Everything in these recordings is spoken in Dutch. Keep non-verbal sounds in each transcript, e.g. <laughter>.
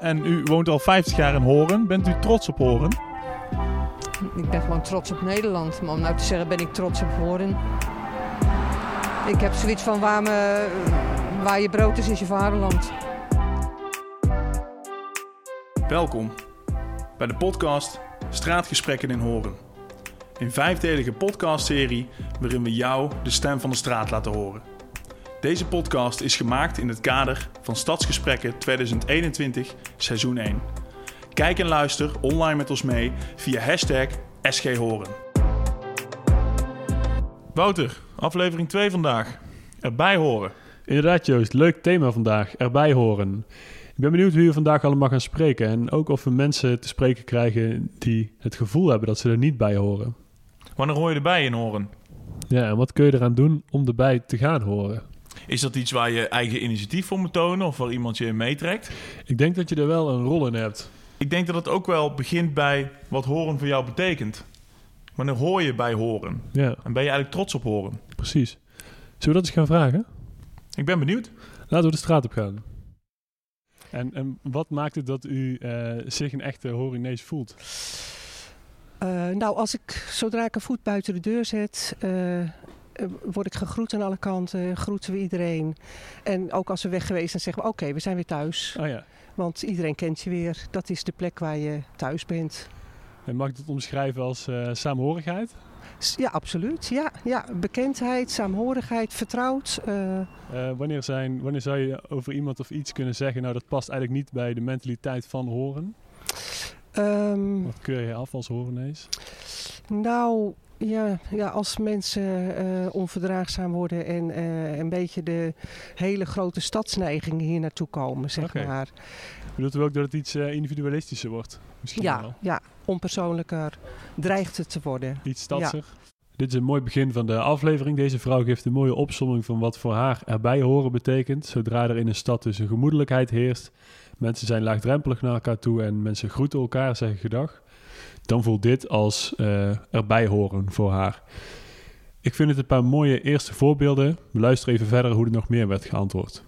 en u woont al 50 jaar in Horen. Bent u trots op Horen? Ik ben gewoon trots op Nederland. Maar om nou te zeggen, ben ik trots op Horen. Ik heb zoiets van waar, me, waar je brood is, is je vaderland. Welkom bij de podcast Straatgesprekken in Horen. Een vijfdelige podcastserie waarin we jou de stem van de straat laten horen. Deze podcast is gemaakt in het kader van Stadsgesprekken 2021 seizoen 1. Kijk en luister online met ons mee via hashtag SGHoren. Wouter, aflevering 2 vandaag. Erbij horen. Inderdaad, Joost. Leuk thema vandaag. Erbij horen. Ik ben benieuwd wie we vandaag allemaal gaan spreken. En ook of we mensen te spreken krijgen die het gevoel hebben dat ze er niet bij horen. Wanneer hoor je erbij in Horen? Ja, en wat kun je eraan doen om erbij te gaan horen? Is dat iets waar je eigen initiatief voor moet tonen of waar iemand je in meetrekt? Ik denk dat je er wel een rol in hebt. Ik denk dat het ook wel begint bij wat horen voor jou betekent. Wanneer hoor je bij horen? Ja, En ben je eigenlijk trots op horen? precies. Zullen we dat eens gaan vragen? Ik ben benieuwd. Laten we de straat op gaan. En, en wat maakt het dat u eh, zich een echte Horinees voelt? Eh, nou, als ik, zodra ik een voet buiten de deur zet, eh, word ik gegroet aan alle kanten, groeten we iedereen. En ook als we weg geweest zijn, zeggen we oké, we zijn weer thuis. Oh ja. Want iedereen kent je weer. Dat is de plek waar je thuis bent. En mag ik dat omschrijven als eh saamhorigheid? Ja, absoluut. Ja, ja. bekendheid, saamhorigheid, vertrouwd. eh, Eh, wanneer, zijn, wanneer zou je over iemand of iets kunnen zeggen, nou dat past eigenlijk niet bij de mentaliteit van horen? ehm, Wat keur je af als Horinees? Nou, ja, ja als mensen eh, onverdraagzaam worden en eh, een beetje de hele grote stadsneigingen hier naartoe komen, zeg Oké. maar. Bedoelt u ook dat het iets eh, individualistischer wordt? Misschien Ja, wel. ja, onpersoonlijker dreigt het te worden. Iets stadser? Dit is een mooi begin van de aflevering. Deze vrouw geeft een mooie opsomming van wat voor haar erbij horen betekent. Zodra er in een stad dus een gemoedelijkheid heerst, mensen zijn laagdrempelig naar elkaar toe en mensen groeten elkaar, zeggen gedag, dan voelt dit als eh, erbij horen voor haar. Ik vind het een paar mooie eerste voorbeelden. We luisteren even verder hoe er nog meer werd geantwoord.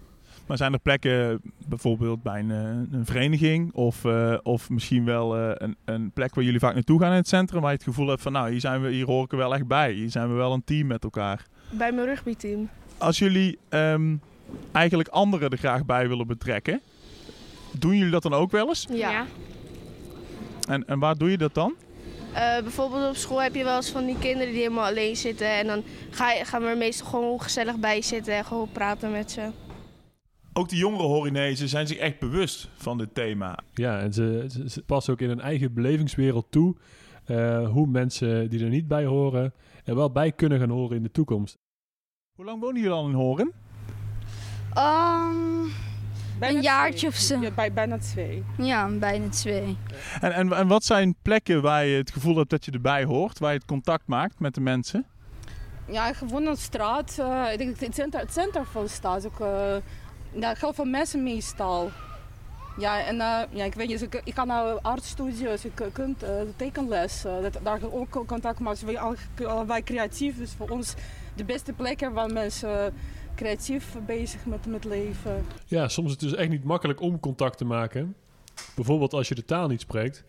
Maar zijn er plekken, bijvoorbeeld bij een, eh, een vereniging of, eh, of misschien wel eh, een, een plek waar jullie vaak naartoe gaan in het centrum, waar je het gevoel hebt van nou, hier, zijn we, hier hoor ik er wel echt bij. Hier zijn we wel een team met elkaar. Bij mijn rugbyteam. Als jullie ehm, eigenlijk anderen er graag bij willen betrekken, doen jullie dat dan ook wel eens? Ja. En, en waar doe je dat dan? Eh, bijvoorbeeld op school heb je wel eens van die kinderen die helemaal alleen zitten. En dan ga je, gaan we er meestal gewoon gezellig bij zitten en gewoon praten met ze. Ook de jongere Horinezen zijn zich echt bewust van dit thema. Ja, en ze, ze, ze passen ook in een eigen belevingswereld toe eh, hoe mensen die er niet bij horen er wel bij kunnen gaan horen in de toekomst. Hoe lang wonen jullie al in Horen? Um, een jaartje of zo. Ja, bij, bijna twee. Ja, bijna twee. En, en, en wat zijn plekken waar je het gevoel hebt dat je erbij hoort, waar je het contact maakt met de mensen? Ja, gewoon op straat. eh, ik denk het centrum, het centrum van de stad. Ook, eh ja, heel veel mensen meestal. Ja, en eh, ja, ik weet niet, dus ik, ik ga naar artstudio's, ik kan uh, tekenles. eh, dat, daar ook contact maken. We zijn alle- allebei creatief, dus voor ons de beste plekken waar mensen creatief bezig met, met leven. Ja, soms is het dus echt niet makkelijk om contact te maken. Bijvoorbeeld als je de taal niet spreekt.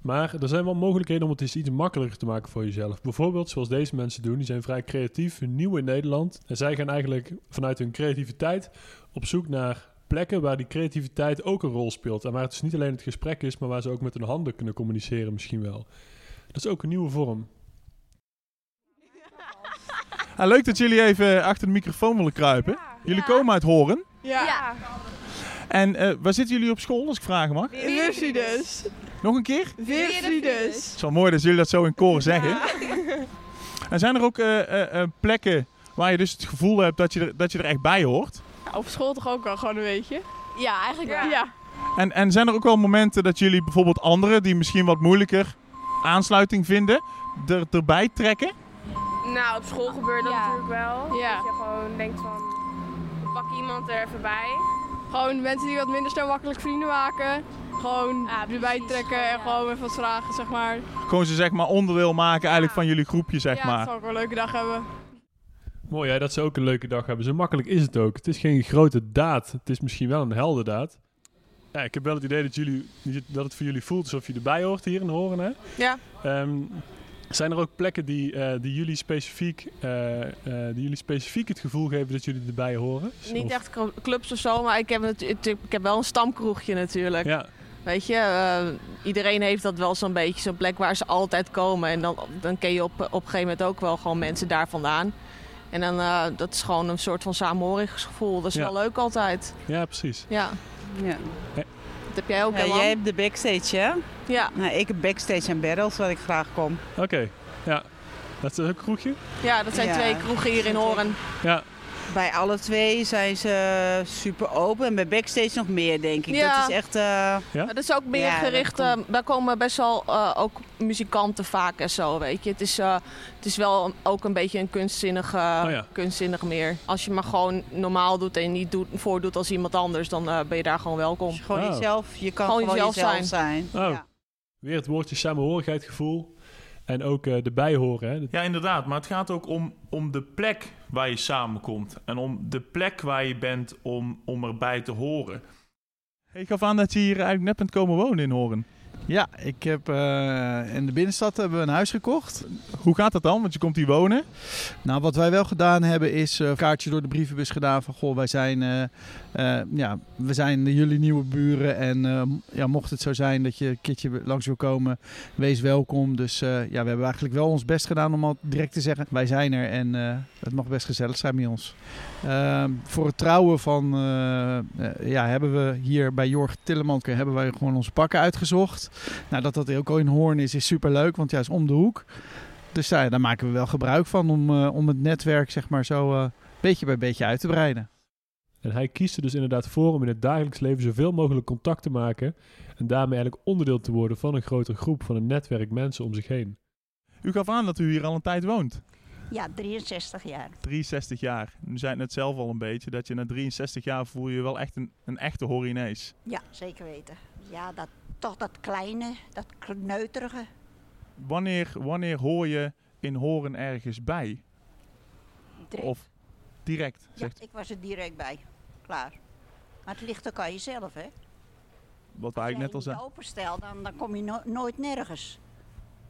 Maar er zijn wel mogelijkheden om het eens iets makkelijker te maken voor jezelf. Bijvoorbeeld zoals deze mensen doen. Die zijn vrij creatief, nieuw in Nederland. En zij gaan eigenlijk vanuit hun creativiteit op zoek naar plekken waar die creativiteit ook een rol speelt. En waar het dus niet alleen het gesprek is, maar waar ze ook met hun handen kunnen communiceren misschien wel. Dat is ook een nieuwe vorm. Ah, leuk dat jullie even achter de microfoon willen kruipen. Jullie komen uit Horen. Ja. En eh, waar zitten jullie op school, als ik vragen mag? Weerfriedus. Nog een keer? Weerfriedus. Het is wel mooi dat jullie dat zo in koor zeggen. <laughs> En zijn er ook eh, eh, eh, plekken waar je dus het gevoel hebt dat je er, dat je er echt bij hoort? Op school toch ook wel gewoon een beetje? Ja, eigenlijk wel. Ja. En, en zijn er ook wel momenten dat jullie bijvoorbeeld anderen die misschien wat moeilijker aansluiting vinden, er, erbij trekken? Nou, op school gebeurt dat Ja. natuurlijk wel. Ja. Dat je gewoon denkt van, we pakken iemand er even bij. Gewoon mensen die wat minder snel makkelijk vrienden maken. Gewoon Ja, erbij trekken gewoon, en ja. gewoon even wat vragen, zeg maar. Gewoon ze zeg maar onderdeel maken eigenlijk van jullie groepje, zeg ja, maar. dat zal ook wel een leuke dag hebben. Mooi hè, dat ze ook een leuke dag hebben. Zo makkelijk is het ook. Het is geen grote daad. Het is misschien wel een heldendaad. ja, ik heb wel het idee dat, jullie, dat het voor jullie voelt alsof je erbij hoort hier in Horen. Hè? Ja. Ehm, zijn er ook plekken die, eh, die, jullie specifiek, eh, eh, die jullie specifiek het gevoel geven dat jullie erbij horen? Niet Of- echt cl- clubs of zo, maar ik heb, het, ik heb wel een stamkroegje natuurlijk. Ja, Weet je, eh, iedereen heeft dat wel zo'n beetje, zo'n plek waar ze altijd komen. En dan, dan ken je op, op een gegeven moment ook wel gewoon mensen daar vandaan. En dan, eh, dat is gewoon een soort van samenhorigheidsgevoel. Dat is Ja. wel leuk altijd. ja, precies. Ja, Ja. Heb jij ook, jij hebt de backstage, hè? Ja, Nou, ik heb backstage en barrels, waar ik graag kom. Oké, ja. Dat is ook een kroegje? ja, dat zijn Ja. twee kroegen hier in Horen. Ja, Bij alle twee zijn ze super open. En bij backstage nog meer, denk ik. Ja. Dat is echt... eh, Ja? Dat is ook meer Ja, gericht, eh, daar komen best wel eh, ook muzikanten vaak en zo, weet je. Het is, eh, het is wel ook een beetje een kunstzinnig, eh, Oh ja. kunstzinnig meer. Als je maar gewoon normaal doet en niet doet, voordoet als iemand anders, dan eh, ben je daar gewoon welkom. gewoon Oh. jezelf, je kan Gewoon gewoon, jezelf jezelf, zijn. zijn. Oh. Ja. weer het woordje samenhorigheidsgevoel. En ook eh erbij horen. Hè? Ja, inderdaad. Maar het gaat ook om, om de plek waar je samenkomt. En om de plek waar je bent om, om erbij te horen. Ik gaf aan dat je hier eigenlijk net bent komen wonen in Horen. Ja, ik heb eh, in de binnenstad hebben we een huis gekocht. Hoe gaat dat dan? Want je komt hier wonen. Nou, wat wij wel gedaan hebben is eh, een kaartje door de brievenbus gedaan van goh, wij zijn, eh, ja, we zijn jullie nieuwe buren en eh, ja, mocht het zo zijn dat je een keertje langs wil komen, wees welkom. Dus ja, we hebben eigenlijk wel ons best gedaan om al direct te zeggen, wij zijn er en het mag best gezellig zijn bij ons. Ehm, voor het trouwen van, ja, hebben we hier bij Jorg Tillemanke hebben wij gewoon onze pakken uitgezocht. Nou, dat dat ook al in Hoorn is, is super leuk, want ja, is om de hoek. Dus daar, daar maken we wel gebruik van om, eh, om het netwerk zeg maar zo eh, beetje bij beetje uit te breiden. En hij kiest er dus inderdaad voor om in het dagelijks leven zoveel mogelijk contact te maken. En daarmee eigenlijk onderdeel te worden van een grotere groep, van een netwerk mensen om zich heen. U gaf aan dat u hier al een tijd woont. Ja, 63 jaar. 63 jaar. U zei het net zelf al een beetje, dat je na 63 jaar voel je wel echt een, een echte Horinees. Ja, zeker weten. Ja, dat, toch dat kleine, dat kneuterige. Wanneer, wanneer hoor je in Horen ergens bij? Direct. Of direct, ja, zegt ik was er direct bij. Klaar. Maar het ligt ook aan jezelf, hè? wat Als eigenlijk net al jij zeiden. je openstelt, dan, dan kom je no- nooit nergens.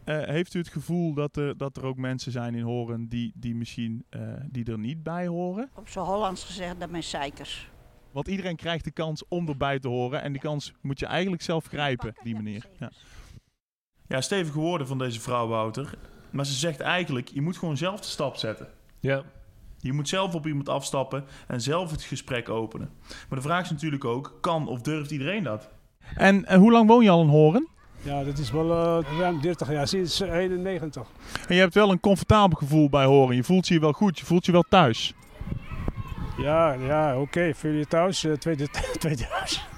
Eh, heeft u het gevoel dat er, dat er ook mensen zijn in Horen die, die misschien eh, die er niet bij horen? Op z'n Hollands gezegd, dat zijn zeikers. Want iedereen krijgt de kans om erbij te horen. En die kans moet je eigenlijk zelf grijpen, die manier. zeker. Ja. ja, stevige woorden van deze vrouw, Wouter. Maar ze zegt eigenlijk, je moet gewoon zelf de stap zetten. Ja, Je moet zelf op iemand afstappen en zelf het gesprek openen. Maar de vraag is natuurlijk ook, kan of durft iedereen dat? En, en hoe lang woon je al in Horen? Ja, dat is wel eh, ruim 30 jaar, sinds eh, 91. En je hebt wel een comfortabel gevoel bij Horen. Je voelt je wel goed, je voelt je wel thuis. Ja, ja oké, voel je thuis, eh, tweede, <laughs> tweede huis.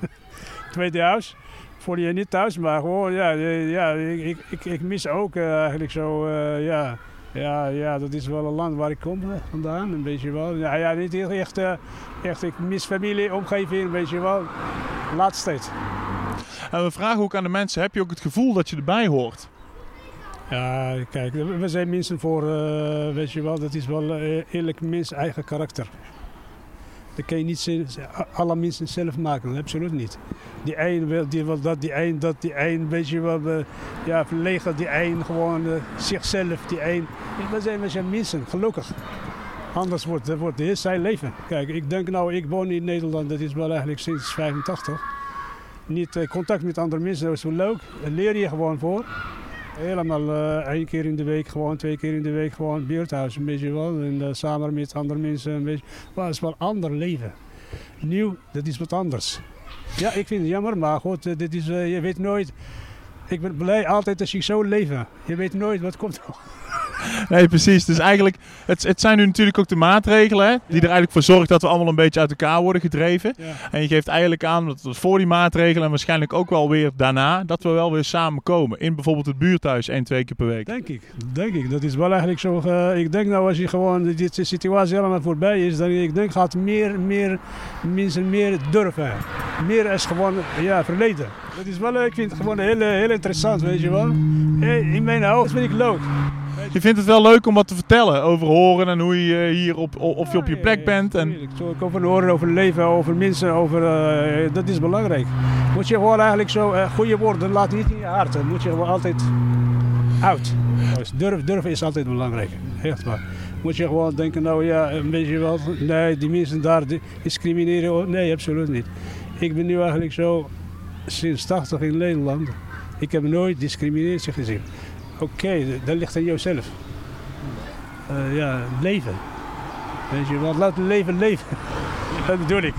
<laughs> tweede huis. Voel je niet thuis, maar gewoon, ja, eh, ja ik, ik, ik, mis ook eh, eigenlijk zo, ja, ja, ja, dat is wel een land waar ik kom vandaan, een beetje wel. Ja, ja niet echt, echt, ik mis familie, omgeving, een beetje wel. Laatste. En we vragen ook aan de mensen, heb je ook het gevoel dat je erbij hoort? Ja, kijk, we zijn mensen voor, eh, weet je wel, dat is wel eh, eerlijk mens eigen karakter. Dat kan je niet alle mensen zelf maken, absoluut niet. Die een wil, die wil dat, die een dat, die een, weet je wel, ja, verlegen, die een gewoon eh, zichzelf, die een. We zijn, we zijn mensen, gelukkig. Anders wordt, dat wordt zijn leven. Kijk, ik denk nou, ik woon in Nederland, dat is wel eigenlijk sinds 85. Niet contact met andere mensen, dat is wel leuk. Daar leer je gewoon voor. Helemaal eh, één keer in de week, gewoon twee keer in de week, gewoon buurthuis, een beetje wel. En eh, samen met andere mensen, een beetje. Maar het is wel ander leven. Nieuw, dat is wat anders. Ja, ik vind het jammer, maar goed, eh, dit is, je weet nooit. Ik ben blij altijd als ik zo leven. Je weet nooit wat komt. <laughs> Nee, precies. Dus eigenlijk, het, het zijn nu natuurlijk ook de maatregelen hè, die er eigenlijk voor zorgen dat we allemaal een beetje uit elkaar worden gedreven. Ja. En je geeft eigenlijk aan dat het voor die maatregelen en waarschijnlijk ook wel weer daarna, dat we wel weer samenkomen. In bijvoorbeeld het buurthuis één, twee keer per week. Denk ik, denk ik. Dat is wel eigenlijk zo. eh, ik denk nou als je gewoon deze situatie helemaal voorbij is, dan ik denk gaat meer, meer mensen meer durven. Meer als gewoon ja, verleden. Dat is wel, eh, ik vind het gewoon heel, eh, heel interessant, weet je wel. In mijn hoofd vind ik leuk. Je vindt het wel leuk om wat te vertellen over horen en hoe je hier op, of je op je plek bent. En... Zo, ik over horen, over leven, over mensen, over, eh, dat is belangrijk. Moet je gewoon eigenlijk zo uh, goede woorden laten niet in je hart. Dat moet je gewoon altijd uit. Dus durf, durf is altijd belangrijk. Echt waar. Moet je gewoon denken, nou ja, een beetje wel, nee, die mensen daar discrimineren. Oh, nee, absoluut niet. Ik ben nu eigenlijk zo sinds 80 in Nederland. Ik heb nooit discriminatie gezien. Oké, dat ligt aan jouzelf. Uh, ja, leven. Weet je, want laat het leven leven. dat bedoel ik.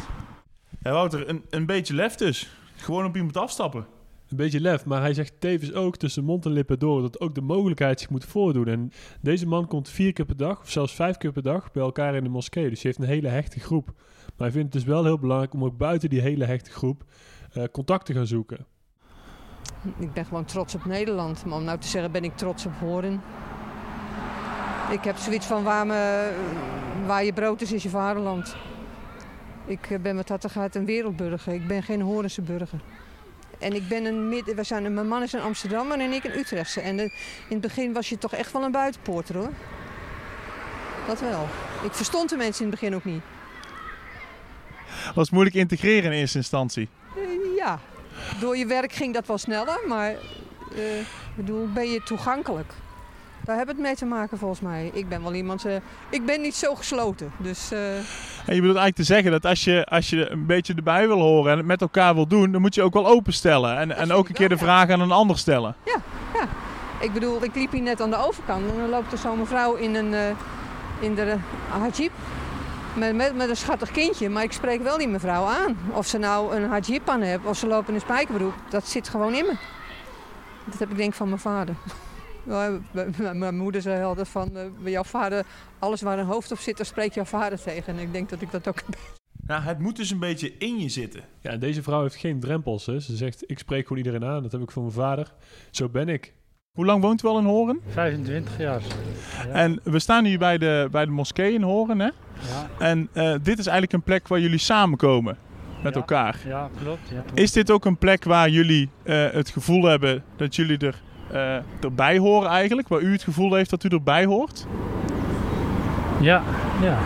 Ja, Wouter, een, een beetje lef dus. Gewoon op iemand afstappen. Een beetje lef, maar hij zegt tevens ook tussen mond en lippen door dat ook de mogelijkheid zich moet voordoen. En deze man komt vier keer per dag, of zelfs vijf keer per dag, bij elkaar in de moskee. Dus hij heeft een hele hechte groep. Maar hij vindt het dus wel heel belangrijk om ook buiten die hele hechte groep uh, contact te gaan zoeken. Ik ben gewoon trots op Nederland. Maar om nou te zeggen, ben ik trots op Horen. Ik heb zoiets van waar, me, waar je brood is, is je vaderland. Ik eh, ben met dat gaat een wereldburger. Ik ben geen Horense burger. En ik ben een midden, we zijn, mijn man is een Amsterdammer en ik een Utrechtse. En de, in het begin was je toch echt wel een buitenpoorter hoor. Dat wel. Ik verstond de mensen in het begin ook niet. Was het moeilijk integreren in eerste instantie? Uh, ja, door je werk ging dat wel sneller, maar uh, bedoel, ben je toegankelijk. Daar hebben het mee te maken volgens mij. Ik ben wel iemand, uh, ik ben niet zo gesloten. Dus, uh... En je bedoelt eigenlijk te zeggen dat als je, als je een beetje erbij wil horen en het met elkaar wil doen, dan moet je ook wel openstellen. En, en ook een keer de vraag aan een ander stellen. Ja, ja. Ik bedoel, ik liep hier net aan de overkant en dan loopt er zo'n mevrouw in, een, uh, in de hajib. Met, met, met, een schattig kindje, maar ik spreek wel die mevrouw aan. Of ze nou een hajib aan heeft of ze loopt in een spijkerbroek, dat zit gewoon in me. Dat heb ik denk van mijn vader. <laughs> Mijn moeder zei altijd van, uh, jouw vader, alles waar een hoofd op zit, daar spreekt jouw vader tegen. En ik denk dat ik dat ook Nou, het moet dus een beetje in je zitten. Ja, deze vrouw heeft geen drempels. Hè. Ze zegt, ik spreek gewoon iedereen aan. Dat heb ik van mijn vader. Zo ben ik. Hoe lang woont u al in Horen? 25 jaar. Ja. En we staan nu bij de, bij de moskee in Horen, hè? Ja. En uh, dit is eigenlijk een plek waar jullie samenkomen met ja. elkaar. Ja, klopt. Ja, Is dit ook een plek waar jullie uh, het gevoel hebben dat jullie er uh, erbij horen eigenlijk? Waar u het gevoel heeft dat u erbij hoort? Ja, ja.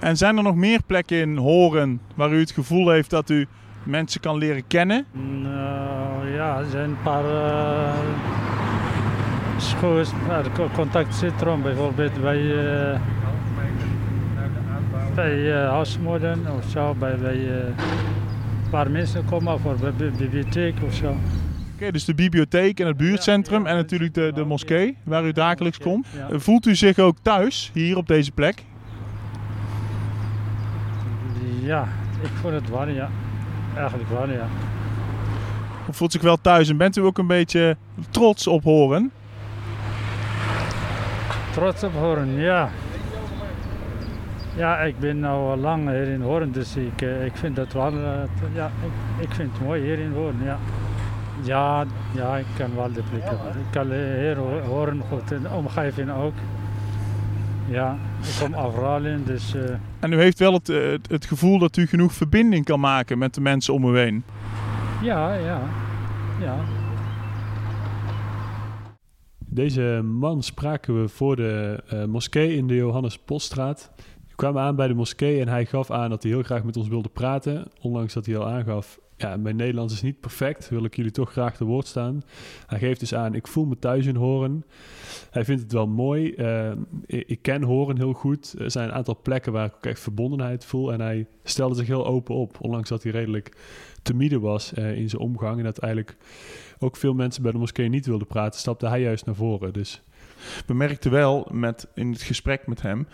En zijn er nog meer plekken in Horen waar u het gevoel heeft dat u mensen kan leren kennen? Nou ja, er zijn een paar uh, uh, contactcentrum bijvoorbeeld bij, uh, bij uh, of zo, bij, bij een paar mensen komen voor de bibliotheek of zo. Oké, okay, dus de bibliotheek en het buurtcentrum ja, ja, en natuurlijk de, de moskee waar u dagelijks komt. Ja. Voelt u zich ook thuis hier op deze plek? Ja, ik voel het wel, ja. Eigenlijk wel, ja. U voelt zich wel thuis en bent u ook een beetje trots op Horen? Trots op Horen, ja. Ja, ik ben nu lang hier in Horen, dus ik, ik vind dat wel, uh, ja, ik, ik vind het mooi hier in Horen, ja. Ja, ja, ik kan wel de plekken. Ik kan hier horen goed in de omgeving ook. Ja, ik kom overal in, dus... Uh... En u heeft wel het, het, het, gevoel dat u genoeg verbinding kan maken met de mensen om u heen? Ja, ja, ja. Deze man spraken we voor de uh, moskee in de Johannes Poststraat. We kwamen aan bij de moskee en hij gaf aan dat hij heel graag met ons wilde praten. Ondanks dat hij al aangaf, ja, mijn Nederlands is niet perfect, wil ik jullie toch graag te woord staan. Hij geeft dus aan, ik voel me thuis in Horen. Hij vindt het wel mooi. Uh, ik, ken Horen heel goed. Er zijn een aantal plekken waar ik ook echt verbondenheid voel. En hij stelde zich heel open op, ondanks dat hij redelijk timide was uh, in zijn omgang. En dat eigenlijk ook veel mensen bij de moskee niet wilden praten, stapte hij juist naar voren. Dus we merkten wel met, in het gesprek met hem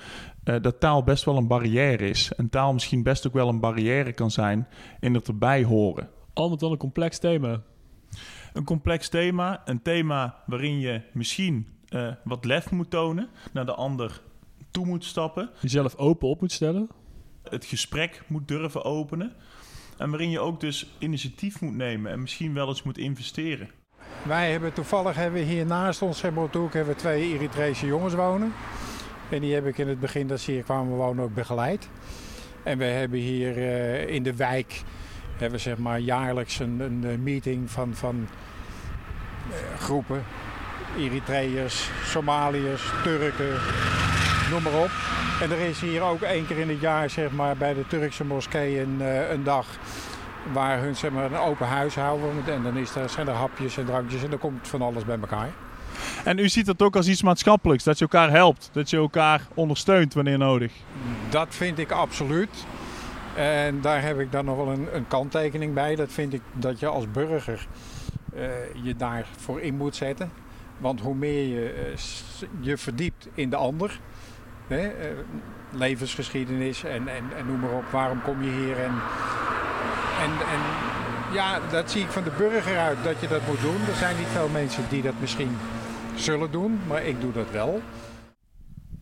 uh, dat taal best wel een barrière is. En taal misschien best ook wel een barrière kan zijn in het erbij horen. Al met al een complex thema. Een complex thema, een thema waarin je misschien uh, wat lef moet tonen, naar de ander toe moet stappen. Jezelf open op moet stellen. Het gesprek moet durven openen. En waarin je ook dus initiatief moet nemen en misschien wel eens moet investeren. Wij hebben toevallig hebben hier naast ons hebben hebben we twee Eritrese jongens wonen. En die heb ik in het begin dat ze hier kwamen wonen ook begeleid. En we hebben hier uh, in de wijk hebben we zeg maar jaarlijks een, een meeting van, van uh, groepen Eritreërs, Somaliërs, Turken, noem maar op. En er is hier ook één keer in het jaar zeg maar, bij de Turkse moskee een, eh, een dag waar hun zeg maar, een open huis houden. En dan is er, zijn er hapjes en drankjes en dan komt van alles bij elkaar. En u ziet dat ook als iets maatschappelijks, dat je elkaar helpt, dat je elkaar ondersteunt wanneer nodig. Dat vind ik absoluut. En daar heb ik dan nog wel een, een kanttekening bij. Dat vind ik dat je als burger uh, je daarvoor in moet zetten. Want hoe meer je uh, je verdiept in de ander, hè, uh, levensgeschiedenis en, en, en, noem maar op, waarom kom je hier en, en, en ja, dat zie ik van de burger uit dat je dat moet doen. Er zijn niet veel mensen die dat misschien zullen doen, maar ik doe dat wel.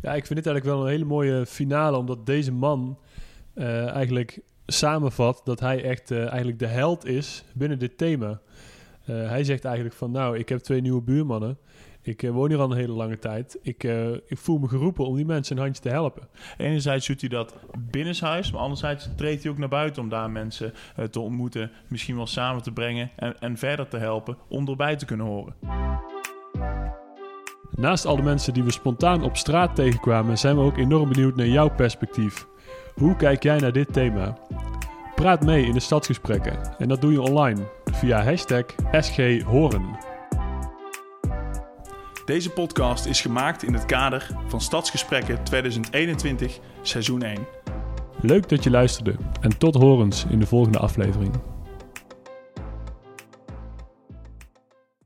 Ja, ik vind dit eigenlijk wel een hele mooie finale, omdat deze man uh, eigenlijk samenvat dat hij echt uh, eigenlijk de held is binnen dit thema. Uh, hij zegt eigenlijk van, nou, ik heb twee nieuwe buurmannen. Ik woon hier al een hele lange tijd. Ik, ik, voel me geroepen om die mensen een handje te helpen. Enerzijds doet hij dat binnenshuis, maar anderzijds treedt hij ook naar buiten om daar mensen te ontmoeten, misschien wel samen te brengen en, en verder te helpen om erbij te kunnen horen. Naast al de mensen die we spontaan op straat tegenkwamen, zijn we ook enorm benieuwd naar jouw perspectief. Hoe kijk jij naar dit thema? Praat mee in de stadsgesprekken en dat doe je online via hashtag SGHoren. Deze podcast is gemaakt in het kader van Stadsgesprekken 2021, seizoen 1. Leuk dat je luisterde en tot horens in de volgende aflevering.